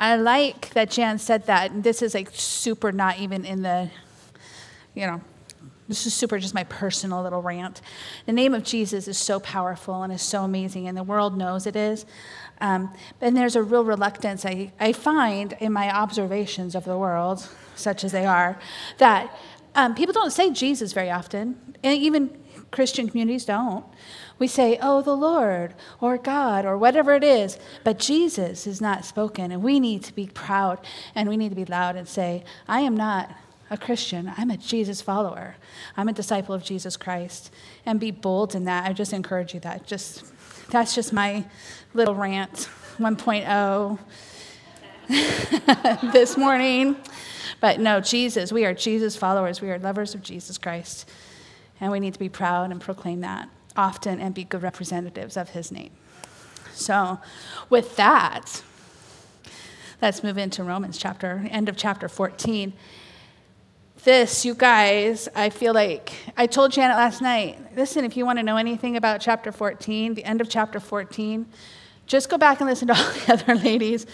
I like that Jan said that. This is like super not even in the, you know, this is super just my personal little rant. The name of Jesus is so powerful and is so amazing, and the world knows it is. Um, and there's a real reluctance I, I find in my observations of the world, such as they are, that um, people don't say Jesus very often, and even Christian communities don't. We say, oh, the Lord, or God, or whatever it is, but Jesus is not spoken, and we need to be proud and we need to be loud and say, I am not a Christian. I'm a Jesus follower. I'm a disciple of Jesus Christ. And be bold in that. I just encourage you that. Just that's just my little rant 1.0 this morning. But no, Jesus, we are Jesus followers. We are lovers of Jesus Christ. And we need to be proud and proclaim that often and be good representatives of his name. So, with that, let's move into Romans chapter, end of chapter 14 this, you guys, I feel like I told Janet last night listen, if you want to know anything about chapter 14, the end of chapter 14, just go back and listen to all the other ladies.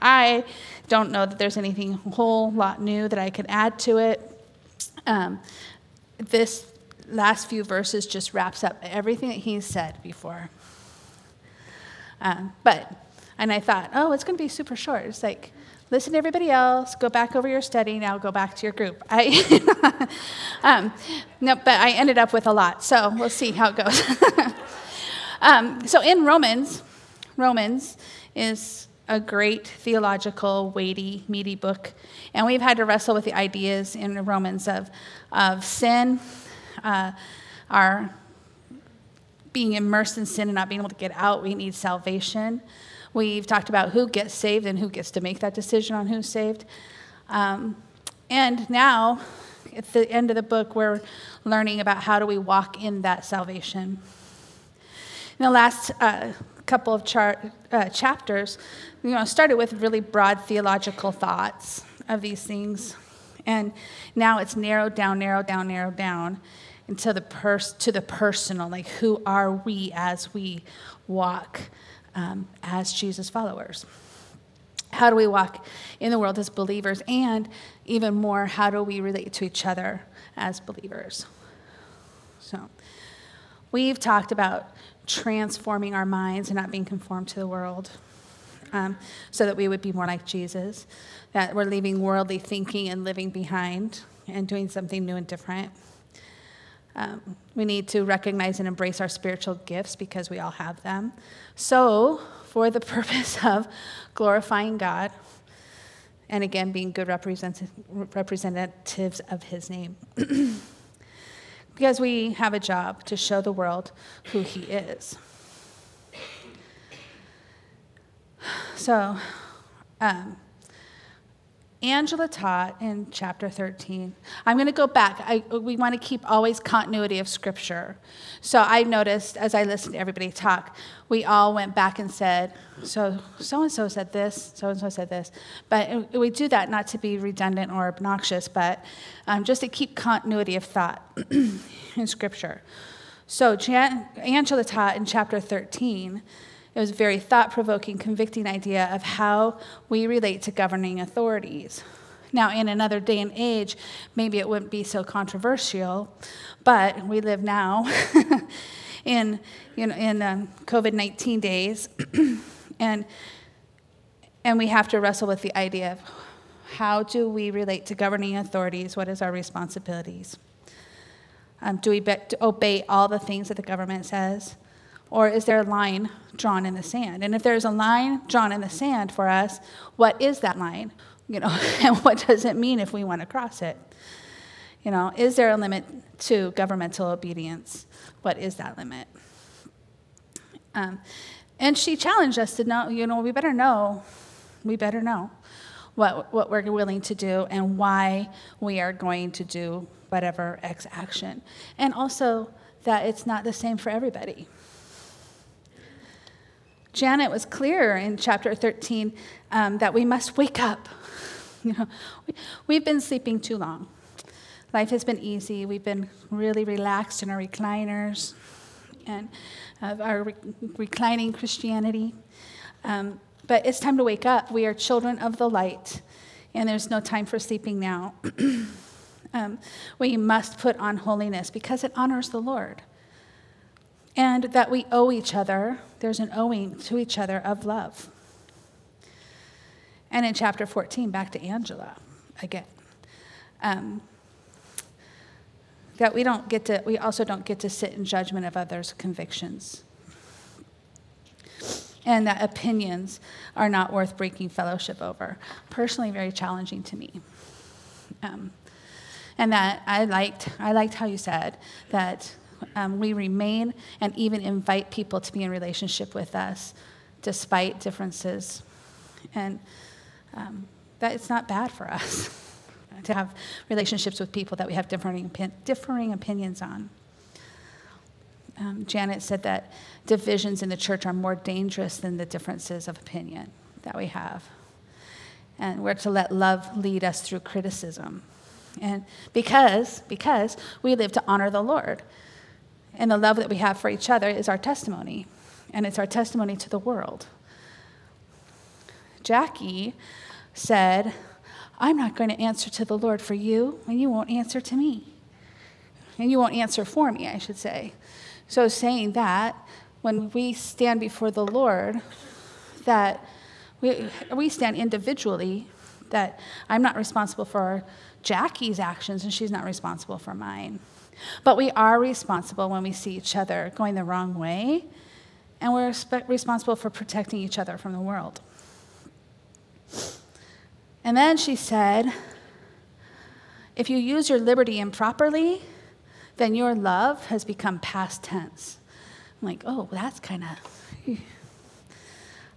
I don't know that there's anything whole lot new that I could add to it. Um, this last few verses just wraps up everything that he's said before. Um, but, and I thought, oh, it's going to be super short. It's like, listen to everybody else, go back over your study, now go back to your group. I, um, no, but I ended up with a lot, so we'll see how it goes. um, so in Romans, Romans is a great theological, weighty, meaty book, and we've had to wrestle with the ideas in Romans of, of sin, uh, our being immersed in sin and not being able to get out. We need salvation. We've talked about who gets saved and who gets to make that decision on who's saved. Um, and now, at the end of the book, we're learning about how do we walk in that salvation. In the last uh, couple of chart, uh, chapters, you know, started with really broad theological thoughts of these things, and now it's narrowed down, narrowed down, narrowed down into the pers- to the personal, like who are we as we walk um, as Jesus followers. How do we walk in the world as believers? And even more, how do we relate to each other as believers? So, we've talked about transforming our minds and not being conformed to the world um, so that we would be more like Jesus, that we're leaving worldly thinking and living behind and doing something new and different. Um, we need to recognize and embrace our spiritual gifts because we all have them. So, for the purpose of glorifying God, and again, being good representatives of His name. because we have a job to show the world who He is. So, um, Angela taught in chapter 13. I'm going to go back. I, we want to keep always continuity of scripture. So I noticed as I listened to everybody talk, we all went back and said, so so and so said this, so and so said this. But we do that not to be redundant or obnoxious, but um, just to keep continuity of thought in scripture. So Jan, Angela taught in chapter 13 it was a very thought provoking, convicting idea of how we relate to governing authorities. Now, in another day and age, maybe it wouldn't be so controversial, but we live now in, you know, in um, COVID 19 days, and, and we have to wrestle with the idea of how do we relate to governing authorities? What is our responsibilities? Um, do we be- obey all the things that the government says? Or is there a line drawn in the sand? And if there's a line drawn in the sand for us, what is that line? You know, and what does it mean if we want to cross it? You know, is there a limit to governmental obedience? What is that limit? Um, and she challenged us to know, you know, we better know, we better know what, what we're willing to do and why we are going to do whatever X action. And also that it's not the same for everybody. Janet was clear in chapter 13 um, that we must wake up. You know, we, have been sleeping too long. Life has been easy. We've been really relaxed in our recliners and uh, our re- reclining Christianity. Um, But it's time to wake up. We are children of the light, and there's no time for sleeping now. um, we must put on holiness because it honors the Lord. And that we owe each other, there's an owing to each other of love. And in chapter 14, back to Angela again. Um, that we don't get to, we also don't get to sit in judgment of others' convictions. And that opinions are not worth breaking fellowship over. Personally, very challenging to me. Um, and that I liked, I liked how you said that um, we remain and even invite people to be in relationship with us despite differences. And um, that it's not bad for us to have relationships with people that we have differing, differing opinions on. Um, Janet said that divisions in the church are more dangerous than the differences of opinion that we have. And we're to let love lead us through criticism. And because, because we live to honor the Lord. And the love that we have for each other is our testimony. And it's our testimony to the world. Jackie said, I'm not going to answer to the Lord for you, and you won't answer to me. And you won't answer for me, I should say. So, saying that, when we stand before the Lord, that we, we stand individually, that I'm not responsible for Jackie's actions and she's not responsible for mine. But we are responsible when we see each other going the wrong way, and we're responsible for protecting each other from the world. And then she said, if you use your liberty improperly, then your love has become past tense. I'm like, oh, that's kind of.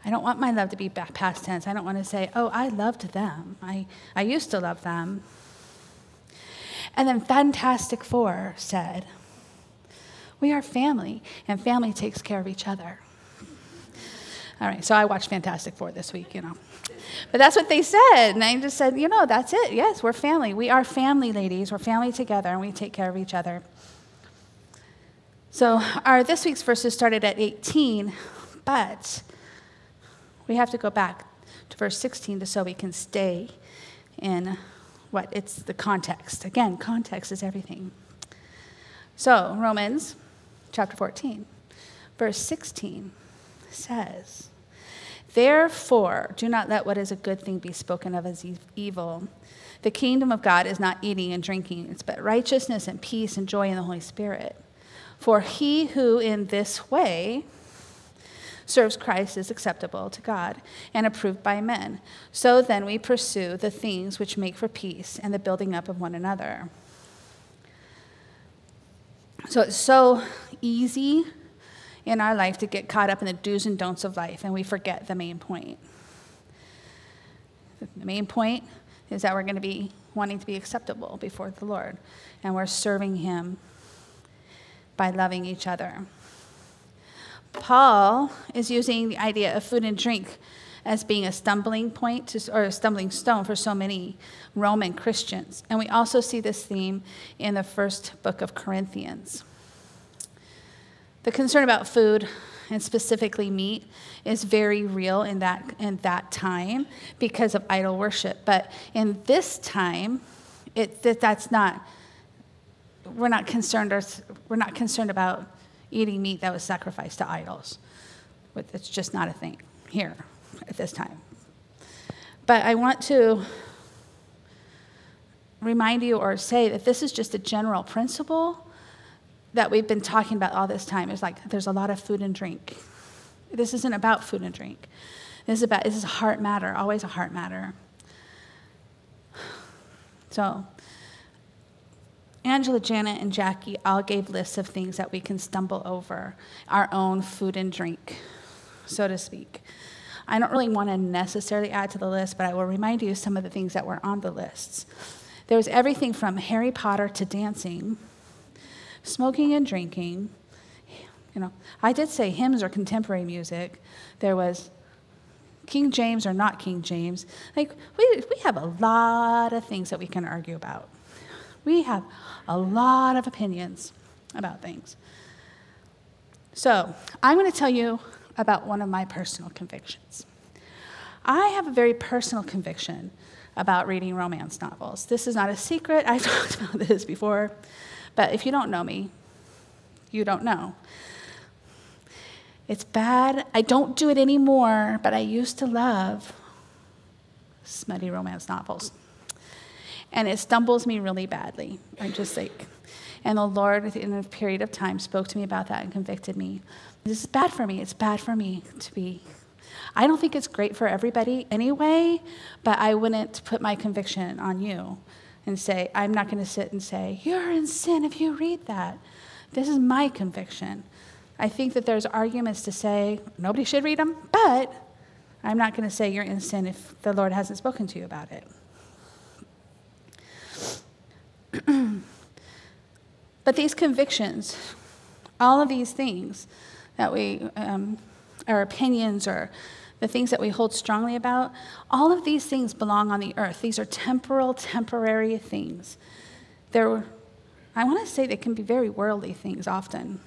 I don't want my love to be past tense. I don't want to say, oh, I loved them. I, I used to love them. And then Fantastic Four said, we are family, and family takes care of each other. All right, so I watched Fantastic Four this week, you know. But that's what they said. And I just said, you know, that's it. Yes, we're family. We are family, ladies. We're family together, and we take care of each other. So our this week's verses started at 18, but we have to go back to verse 16 to so we can stay in what it's the context. Again, context is everything. So, Romans chapter 14, verse 16 says, Therefore, do not let what is a good thing be spoken of as evil. The kingdom of God is not eating and drinking, it's but righteousness and peace and joy in the Holy Spirit. For he who in this way serves Christ is acceptable to God and approved by men. So then we pursue the things which make for peace and the building up of one another. So it's so easy in our life to get caught up in the do's and don'ts of life, and we forget the main point. The main point is that we're going to be wanting to be acceptable before the Lord, and we're serving Him by loving each other. Paul is using the idea of food and drink as being a stumbling point to, or a stumbling stone for so many Roman Christians. And we also see this theme in the first book of Corinthians. The concern about food, and specifically meat, is very real in that, in that time because of idol worship. But in this time, it, that, that's not, we're not concerned, or, we're not concerned about eating meat that was sacrificed to idols. It's just not a thing here at this time. But I want to remind you or say that this is just a general principle that we've been talking about all this time It's like there's a lot of food and drink. This isn't about food and drink. This is about this is a heart matter, always a heart matter. So Angela, Janet, and Jackie all gave lists of things that we can stumble over, our own food and drink, so to speak. I don't really want to necessarily add to the list, but I will remind you some of the things that were on the lists. There was everything from Harry Potter to dancing, smoking and drinking. You know, I did say hymns or contemporary music. There was King James or not King James. Like, we, we have a lot of things that we can argue about. We have a lot of opinions about things. So, I'm going to tell you about one of my personal convictions. I have a very personal conviction about reading romance novels. This is not a secret. I've talked about this before. But if you don't know me, you don't know. It's bad. I don't do it anymore, but I used to love smutty romance novels. And it stumbles me really badly. I'm just like, and the Lord, in a period of time, spoke to me about that and convicted me. This is bad for me. It's bad for me to be. I don't think it's great for everybody anyway, but I wouldn't put my conviction on you and say, I'm not going to sit and say, You're in sin if you read that. This is my conviction. I think that there's arguments to say nobody should read them, but I'm not going to say you're in sin if the Lord hasn't spoken to you about it. but these convictions, all of these things that we, um, our opinions or the things that we hold strongly about, all of these things belong on the earth. These are temporal, temporary things. They're, I want to say they can be very worldly things often.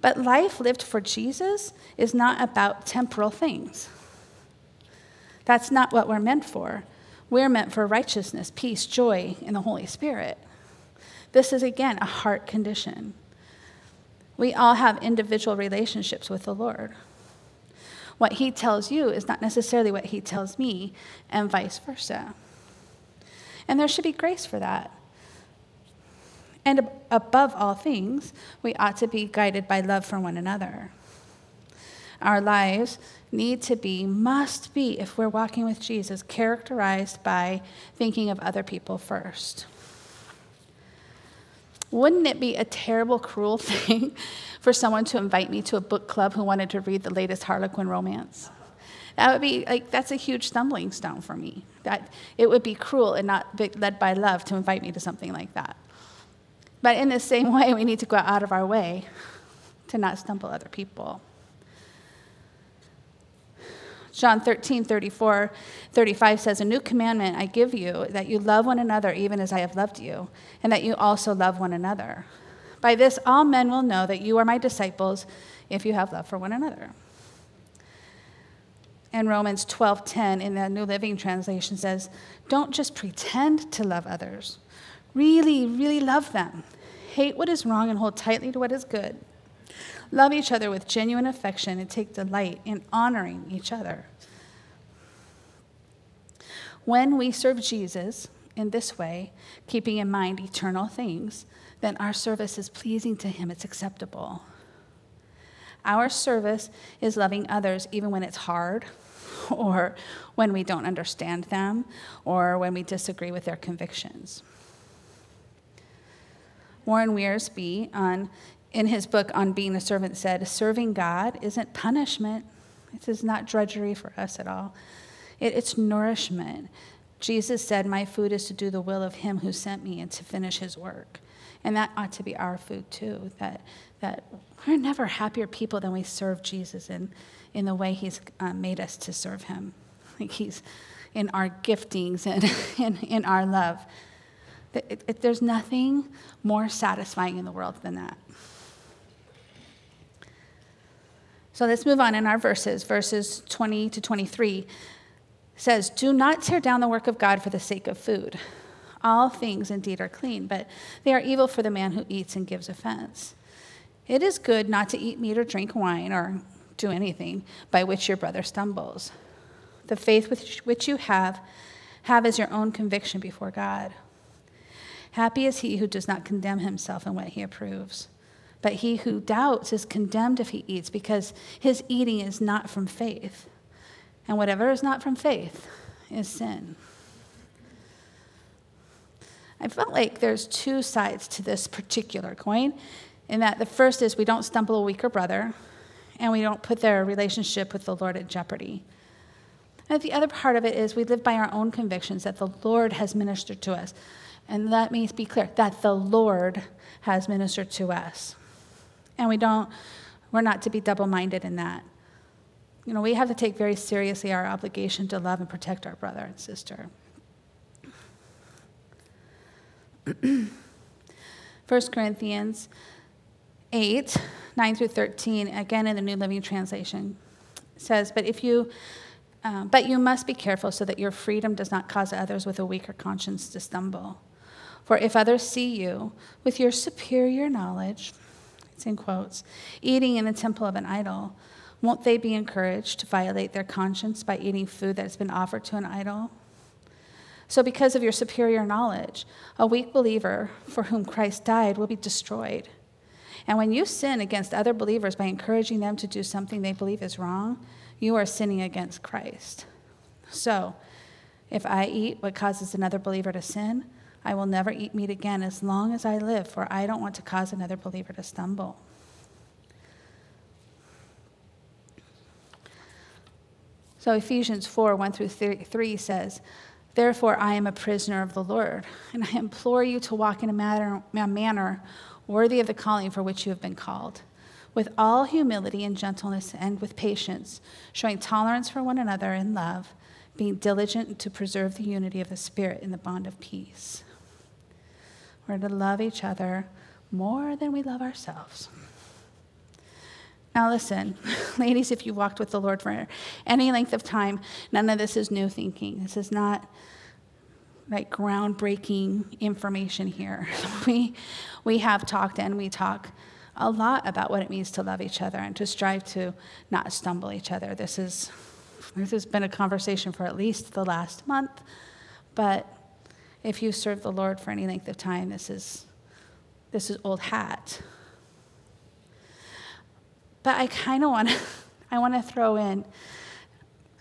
But life lived for Jesus is not about temporal things. That's not what we're meant for. We're meant for righteousness, peace, joy in the Holy Spirit. This is, again, a heart condition. We all have individual relationships with the Lord. What He tells you is not necessarily what He tells me, and vice versa. And there should be grace for that. And above all things, we ought to be guided by love for one another. Our lives need to be, must be, if we're walking with Jesus, characterized by thinking of other people first. Wouldn't it be a terrible, cruel thing for someone to invite me to a book club who wanted to read the latest Harlequin romance? That would be like, that's a huge stumbling stone for me. That it would be cruel and not led by love to invite me to something like that. But in the same way, we need to go out of our way to not stumble other people. John 13, 34, 35 says, A new commandment I give you, that you love one another even as I have loved you, and that you also love one another. By this, all men will know that you are my disciples if you have love for one another. And Romans 12:10 in the New Living Translation says, "Don't just pretend to love others. Really, really love them. Hate what is wrong and hold tightly to what is good. Love each other with genuine affection and take delight in honoring each other. When we serve Jesus in this way, keeping in mind eternal things, then our service is pleasing to Him, it's acceptable. Our service is loving others even when it's hard, or when we don't understand them, or when we disagree with their convictions. Warren Wiersbe, on, in his book on being a servant, said, Serving God isn't punishment. It is not drudgery for us at all. It, it's nourishment. Jesus said, My food is to do the will of him who sent me and to finish his work. And that ought to be our food too. That, that we're never happier people than we serve Jesus in, in the way he's uh, made us to serve him. Like he's in our giftings and in, in our love. It, it, there's nothing more satisfying in the world than that. So let's move on in our verses. Verses 20 to 23 says, Do not tear down the work of God for the sake of food. All things indeed are clean, but they are evil for the man who eats and gives offense. It is good not to eat meat or drink wine or do anything by which your brother stumbles. The faith which, which you have, have as your own conviction before God. Happy is he who does not condemn himself in what he approves. But he who doubts is condemned if he eats, because his eating is not from faith. And whatever is not from faith is sin. I felt like there's two sides to this particular coin, in that the first is we don't stumble a weaker brother, and we don't put their relationship with the Lord at jeopardy. And the other part of it is we live by our own convictions that the Lord has ministered to us. And let me be clear that the Lord has ministered to us. And we don't, we're not to be double minded in that. You know, we have to take very seriously our obligation to love and protect our brother and sister. 1 Corinthians 8, 9 through 13, again in the New Living Translation, says, But if you Um, but you must be careful so that your freedom does not cause others with a weaker conscience to stumble. For if others see you with your superior knowledge, it's in quotes, eating in the temple of an idol, won't they be encouraged to violate their conscience by eating food that has been offered to an idol? So, because of your superior knowledge, a weak believer for whom Christ died will be destroyed. And when you sin against other believers by encouraging them to do something they believe is wrong, you are sinning against Christ. So, if I eat what causes another believer to sin, I will never eat meat again as long as I live, for I don't want to cause another believer to stumble. So Ephesians 4 1 through 3 says, Therefore, I am a prisoner of the Lord, and I implore you to walk in a manner, a manner worthy of the calling for which you have been called, with all humility and gentleness and with patience, showing tolerance for one another in love, being diligent to preserve the unity of the Spirit in the bond of peace. We're to love each other more than we love ourselves. Now, listen, ladies, if you walked with the Lord for any length of time, none of this is new thinking. This is not like groundbreaking information here. We, we have talked and we talk a lot about what it means to love each other and to strive to not stumble each other. This is this has been a conversation for at least the last month, but if you serve the Lord for any length of time, this is this is old hat. But I kind of want to I want to throw in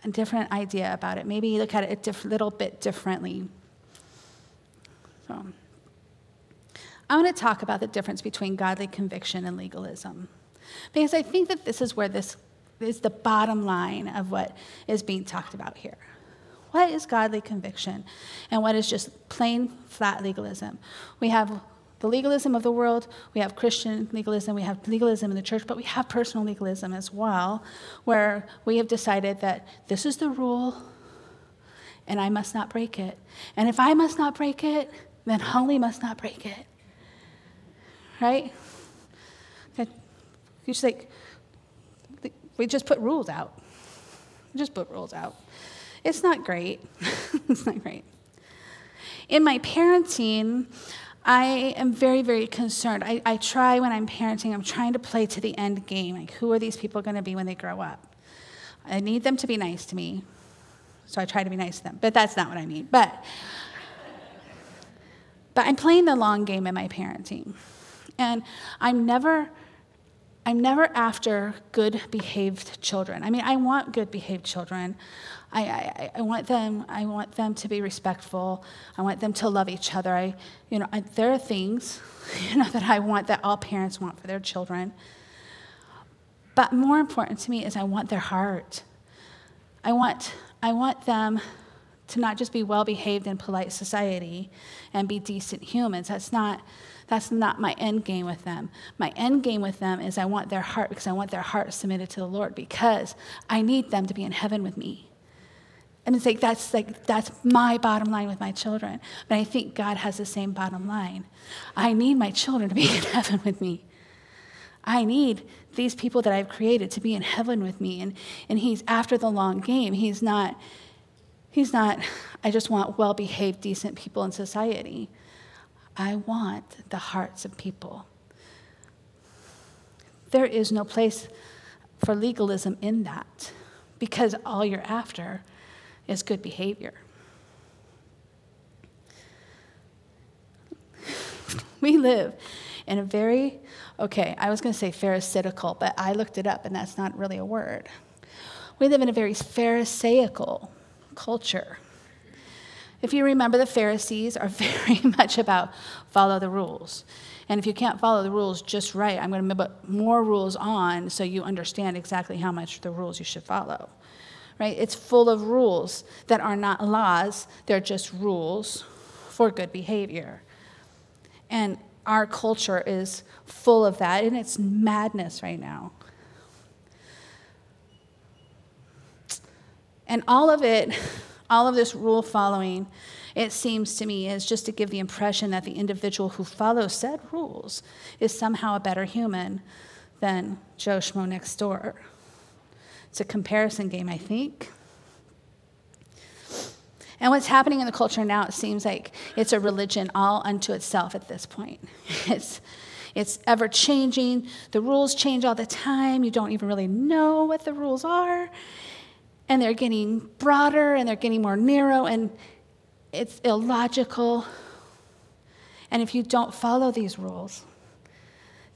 a different idea about it. Maybe look at it a diff- little bit differently. So, I want to talk about the difference between godly conviction and legalism. Because I think that this is where this is the bottom line of what is being talked about here. What is godly conviction and what is just plain flat legalism? We have the legalism of the world, we have Christian legalism, we have legalism in the church, but we have personal legalism as well, where we have decided that this is the rule and I must not break it. And if I must not break it, then Holly must not break it. Right? You just like, we just put rules out. Just put rules out. It's not great. it's not great. In my parenting, I am very, very concerned. I, I try when I'm parenting, I'm trying to play to the end game. Like, who are these people going to be when they grow up? I need them to be nice to me, so I try to be nice to them. But that's not what I mean. But, but I'm playing the long game in my parenting. And I'm never I'm never after good behaved children. I mean, I want good behaved children. I, I, I, want them, I want them to be respectful. I want them to love each other. I, you know, I, there are things, you know, that I want that all parents want for their children. But more important to me is I want their heart. I want, I want them to not just be well behaved in polite society and be decent humans. That's not, that's not my end game with them. My end game with them is I want their heart because I want their heart submitted to the Lord because I need them to be in heaven with me. And it's like that's like that's my bottom line with my children. But I think God has the same bottom line. I need my children to be in heaven with me. I need these people that I've created to be in heaven with me. And, and he's after the long game. He's not, he's not, I just want well behaved, decent people in society. I want the hearts of people. There is no place for legalism in that because all you're after is good behavior. we live in a very, okay, I was going to say pharisaical, but I looked it up and that's not really a word. We live in a very pharisaical culture. If you remember, the Pharisees are very much about follow the rules. And if you can't follow the rules just right, I'm going to put more rules on so you understand exactly how much the rules you should follow. Right? It's full of rules that are not laws, they're just rules for good behavior. And our culture is full of that, and it's madness right now. And all of it all of this rule following, it seems to me, is just to give the impression that the individual who follows said rules is somehow a better human than Joe Schmo next door. It's a comparison game, I think, And what's happening in the culture now, it seems like it's a religion all unto itself at this point. It's, it's ever changing. The rules change all the time. You don't even really know what the rules are. And they're getting broader and they're getting more narrow, and it's illogical. And if you don't follow these rules,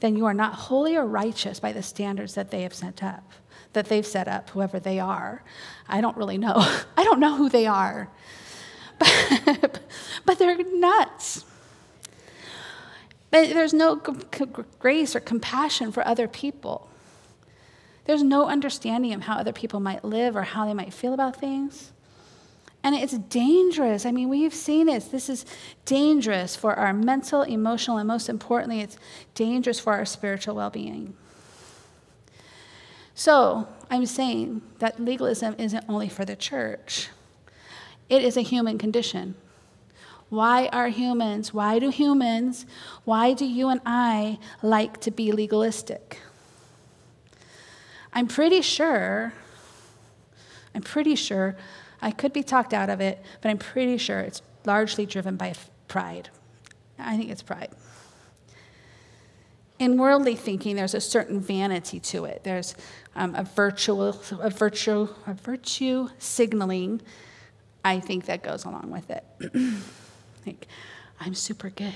then you are not holy or righteous by the standards that they have set up, that they've set up, whoever they are. I don't really know. I don't know who they are. But, but they're nuts. There's no grace or compassion for other people. There's no understanding of how other people might live or how they might feel about things. And it's dangerous. I mean, we've seen this. This is dangerous for our mental, emotional, and most importantly, it's dangerous for our spiritual well being. So, I'm saying that legalism isn't only for the church, it is a human condition. Why are humans, why do humans, why do you and I like to be legalistic? I'm pretty sure, I'm pretty sure I could be talked out of it, but I'm pretty sure it's largely driven by pride. I think it's pride. In worldly thinking, there's a certain vanity to it. There's um, a, virtual, a, virtue, a virtue signaling, I think, that goes along with it. like, I'm super good.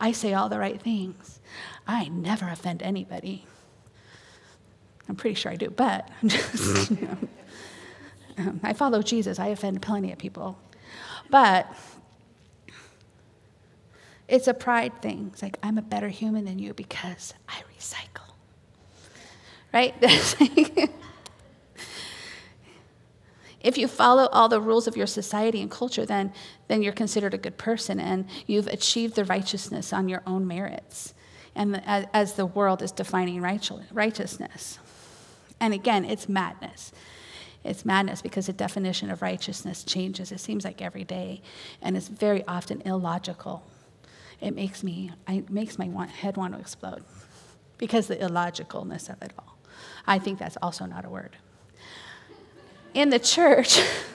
I say all the right things. I never offend anybody. I'm pretty sure I do, but I'm just, you know. Um, I follow Jesus, I offend plenty of people. But it's a pride thing. It's like, I'm a better human than you because I recycle. Right? if you follow all the rules of your society and culture, then, then you're considered a good person and you've achieved the righteousness on your own merits. And as the world is defining righteousness. And again, it's madness. It's madness because the definition of righteousness changes, it seems like every day, and it's very often illogical. It makes me, it makes my head want to explode because the illogicalness of it all. I think that's also not a word. In the church,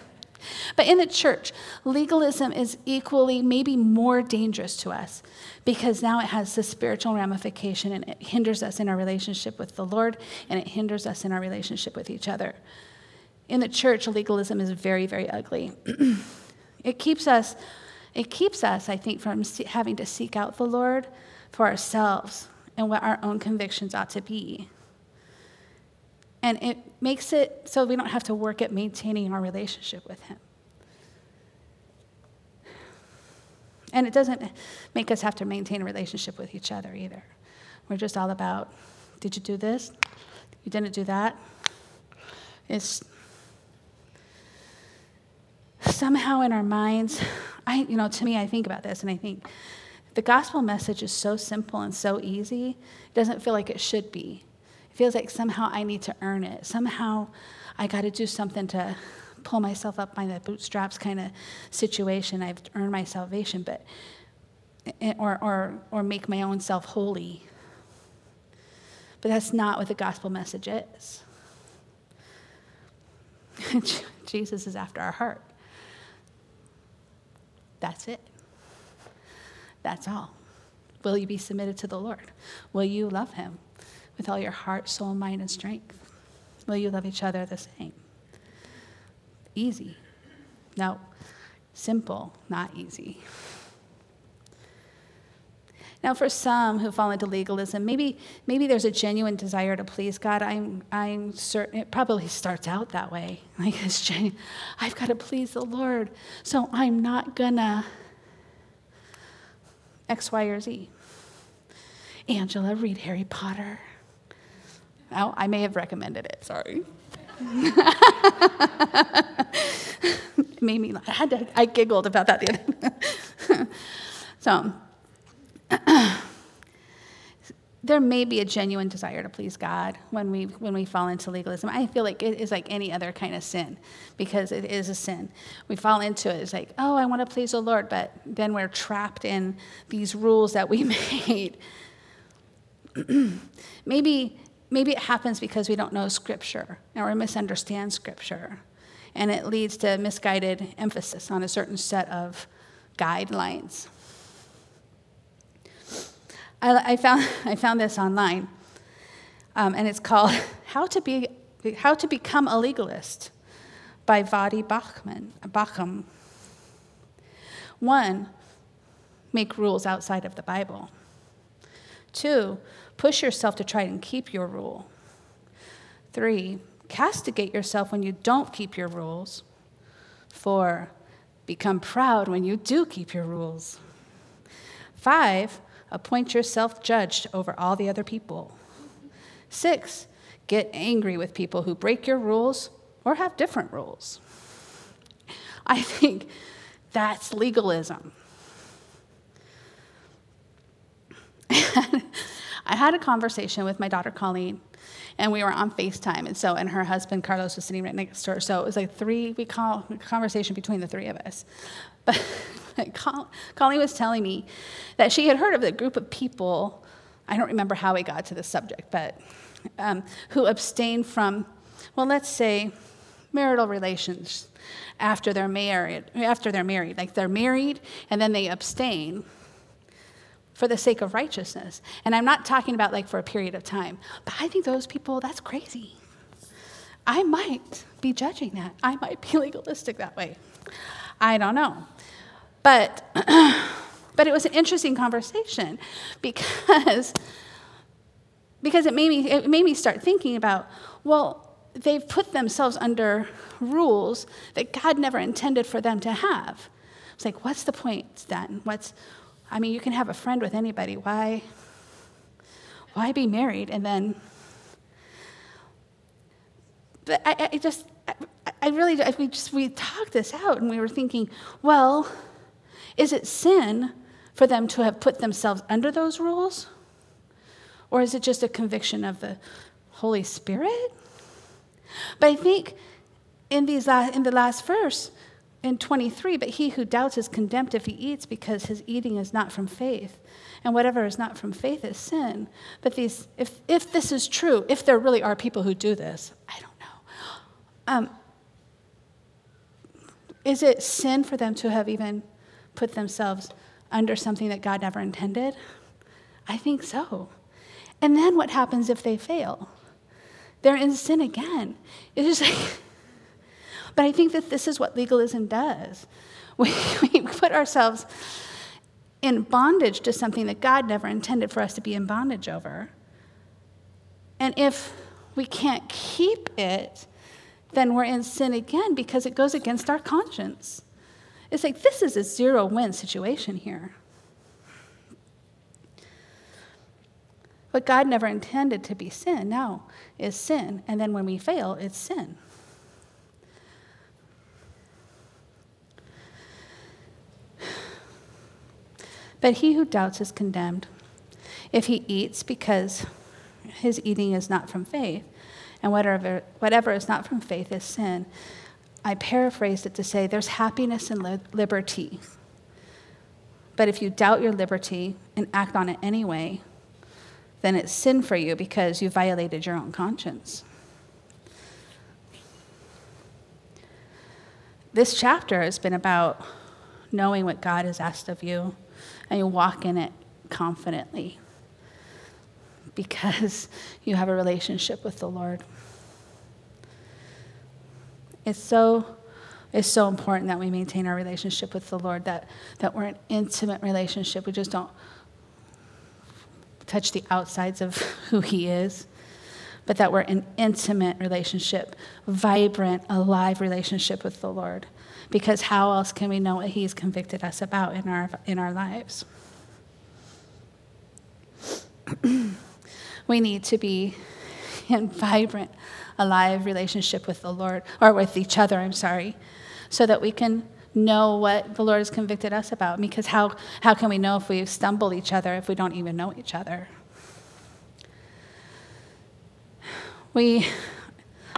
but in the church, legalism is equally, maybe more dangerous to us because now it has the spiritual ramification and it hinders us in our relationship with the Lord and it hinders us in our relationship with each other in the church, legalism is very, very ugly. it keeps us, it keeps us, I think, from having to seek out the Lord for ourselves and what our own convictions ought to be. And it makes it so we don't have to work at maintaining our relationship with Him. And it doesn't make us have to maintain a relationship with each other either. We're just all about, did you do this? You didn't do that? It's somehow in our minds, I, you know, to me, I think about this and I think the gospel message is so simple and so easy, it doesn't feel like it should be. Feels like somehow I need to earn it. Somehow I got to do something to pull myself up by the bootstraps kind of situation. I've earned my salvation, but eh, or, or, or make my own self holy. But that's not what the gospel message is. Jesus is after our heart. That's it. That's all. Will you be submitted to the Lord? Will you love Him with all your heart, soul, mind, and strength? Will you love each other the same? Easy. No, simple, not easy. Now, for some who fall into legalism, maybe, maybe there's a genuine desire to please God. I'm, I'm certain it probably starts out that way. Like, it's genuine. I've got to please the Lord, so I'm not gonna X, Y, or Z. Angela, read Harry Potter. Oh, I may have recommended it, sorry. made me, I had to, I giggled about that the other So, there may be a genuine desire to please God when we when we fall into legalism. I feel like it is like any other kind of sin because it is a sin. We fall into it. It's like, oh, I want to please the Lord, but then we're trapped in these rules that we made. maybe maybe it happens because we don't know Scripture or misunderstand Scripture and it leads to misguided emphasis on a certain set of guidelines. I, I found, I found this online, um, and it's called How to, Be, How to Become a Legalist by Voddie Bachman, Baucham. One, make rules outside of the Bible. Two, push yourself to try and keep your rule. Three, castigate yourself when you don't keep your rules. Four, become proud when you do keep your rules. Five, appoint yourself judge over all the other people. Six, get angry with people who break your rules or have different rules. I think that's legalism. I had a conversation with my daughter Colleen, and we were on FaceTime, and so and her husband Carlos was sitting right next to her. So it was like three we call conversation between the three of us. But Colleen was telling me that she had heard of a group of people. I don't remember how we got to this subject, but um, who abstain from, well, let's say, marital relations after they're married. After they're married, like they're married and then they abstain for the sake of righteousness. And I'm not talking about like for a period of time, but I think those people, that's crazy. I might be judging that. I might be legalistic that way. I don't know. But, but it was an interesting conversation because, because it, made me, it made me start thinking about, well, they've put themselves under rules that God never intended for them to have. It's like, what's the point then? What's, I mean, you can have a friend with anybody. Why, why be married and then? But I, I just, I, I really, we just we talked this out and we were thinking, well, is it sin for them to have put themselves under those rules, or is it just a conviction of the Holy Spirit? But I think in these last, in the last verse, in 23, but he who doubts is condemned if he eats because his eating is not from faith. And whatever is not from faith is sin. But these, if, if this is true, if there really are people who do this, I don't know. Um, is it sin for them to have even put themselves under something that God never intended? I think so. And then what happens if they fail? They're in sin again. It's just like, but I think that this is what legalism does. We, we put ourselves in bondage to something that God never intended for us to be in bondage over. And if we can't keep it, then we're in sin again because it goes against our conscience. It's like this is a zero win situation here. What God never intended to be sin now is sin. And then when we fail, it's sin. But he who doubts is condemned. If he eats because his eating is not from faith, and whatever, whatever is not from faith is sin. I paraphrased it to say there's happiness in liberty. But if you doubt your liberty and act on it anyway, then it's sin for you because you violated your own conscience. This chapter has been about knowing what God has asked of you and you walk in it confidently because you have a relationship with the Lord. It's so it's so important that we maintain our relationship with the Lord, that, that we're an intimate relationship. We just don't touch the outsides of who He is, but that we're an intimate relationship, vibrant, alive relationship with the Lord because how else can we know what He's convicted us about in our, in our lives? we need to be in vibrant, alive relationship with the Lord, or with each other, I'm sorry, so that we can know what the Lord has convicted us about. Because how, how can we know if we've stumbled each other if we don't even know each other? We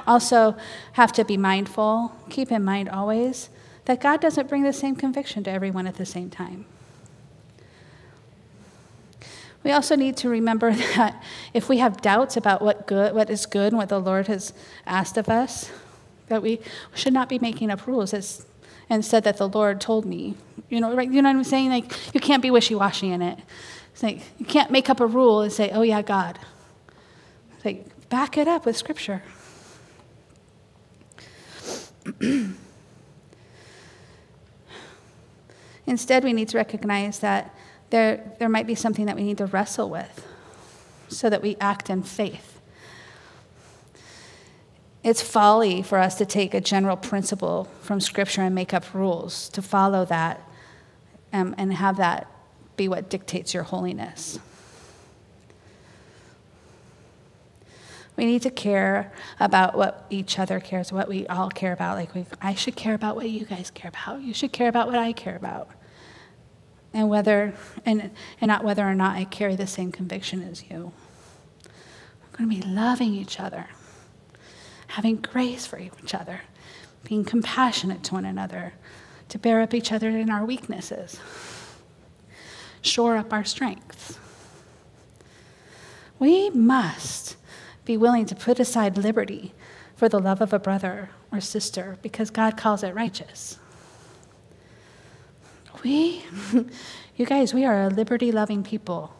also have to be mindful, keep in mind always, that God doesn't bring the same conviction to everyone at the same time. We also need to remember that if we have doubts about what, good, what is good and what the Lord has asked of us, that we should not be making up rules as, and said that the Lord told me. You know, right? You know what I'm saying? Like, you can't be wishy washy in it. It's like, you can't make up a rule and say, oh, yeah, God. It's like, back it up with Scripture. Instead, we need to recognize that there, there might be something that we need to wrestle with so that we act in faith. It's folly for us to take a general principle from Scripture and make up rules, to follow that um, and have that be what dictates your holiness. We need to care about what each other cares, what we all care about. Like, we, I should care about what you guys care about. You should care about what I care about. And whether, and, and not whether or not I carry the same conviction as you. We're going to be loving each other, having grace for each other, being compassionate to one another, to bear up each other in our weaknesses, shore up our strengths. We must be willing to put aside liberty for the love of a brother or sister because God calls it righteous. We, you guys, we are a liberty loving people.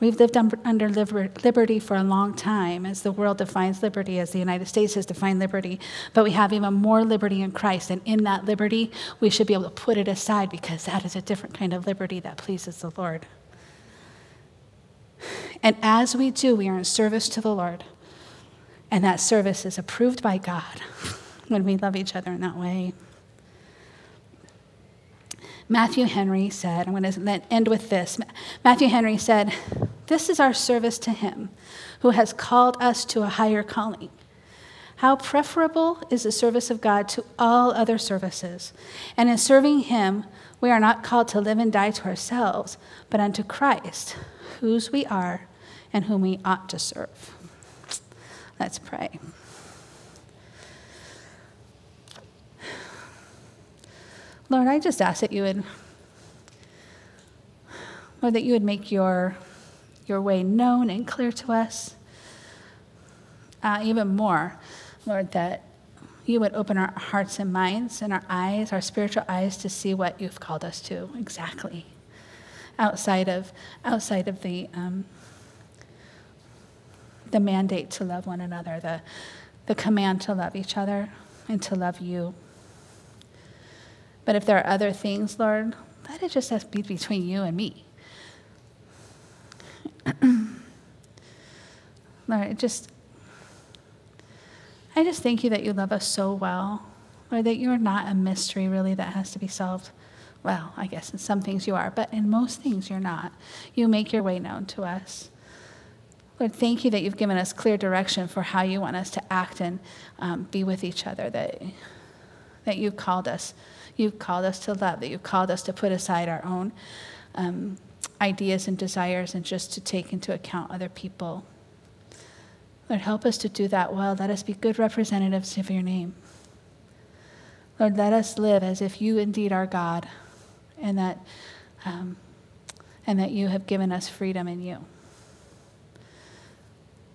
We've lived under liberty for a long time as the world defines liberty, as the United States has defined liberty. But we have even more liberty in Christ. And in that liberty, we should be able to put it aside because that is a different kind of liberty that pleases the Lord. And as we do, we are in service to the Lord. And that service is approved by God when we love each other in that way. Matthew Henry said, I'm going to end with this. Matthew Henry said, This is our service to Him who has called us to a higher calling. How preferable is the service of God to all other services. And in serving Him, we are not called to live and die to ourselves, but unto Christ, whose we are and whom we ought to serve. Let's pray. Lord, I just ask that you would, Lord, that you would make your, your way known and clear to us. Uh, even more, Lord, that you would open our hearts and minds and our eyes, our spiritual eyes, to see what you've called us to exactly outside of, outside of the, um, the mandate to love one another, the, the command to love each other and to love you. But if there are other things, Lord, let it just be between you and me. Lord, just, I just thank you that you love us so well, Lord, that you're not a mystery really that has to be solved. Well, I guess in some things you are, but in most things you're not. You make your way known to us. Lord, thank you that you've given us clear direction for how you want us to act and um, be with each other, that, that you've called us. You've called us to love, that you've called us to put aside our own um, ideas and desires and just to take into account other people. Lord, help us to do that well. Let us be good representatives of your name. Lord, let us live as if you indeed are God and that, um, and that you have given us freedom in you.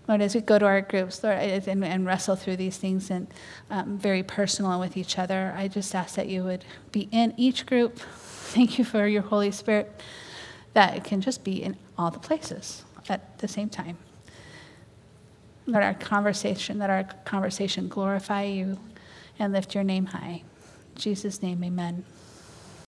Lord, as we go to our groups, Lord, and, and wrestle through these things and um, very personal with each other, I just ask that you would be in each group. Thank you for your Holy Spirit that it can just be in all the places at the same time. Let our conversation, let our conversation glorify you and lift your name high. In Jesus' name, amen.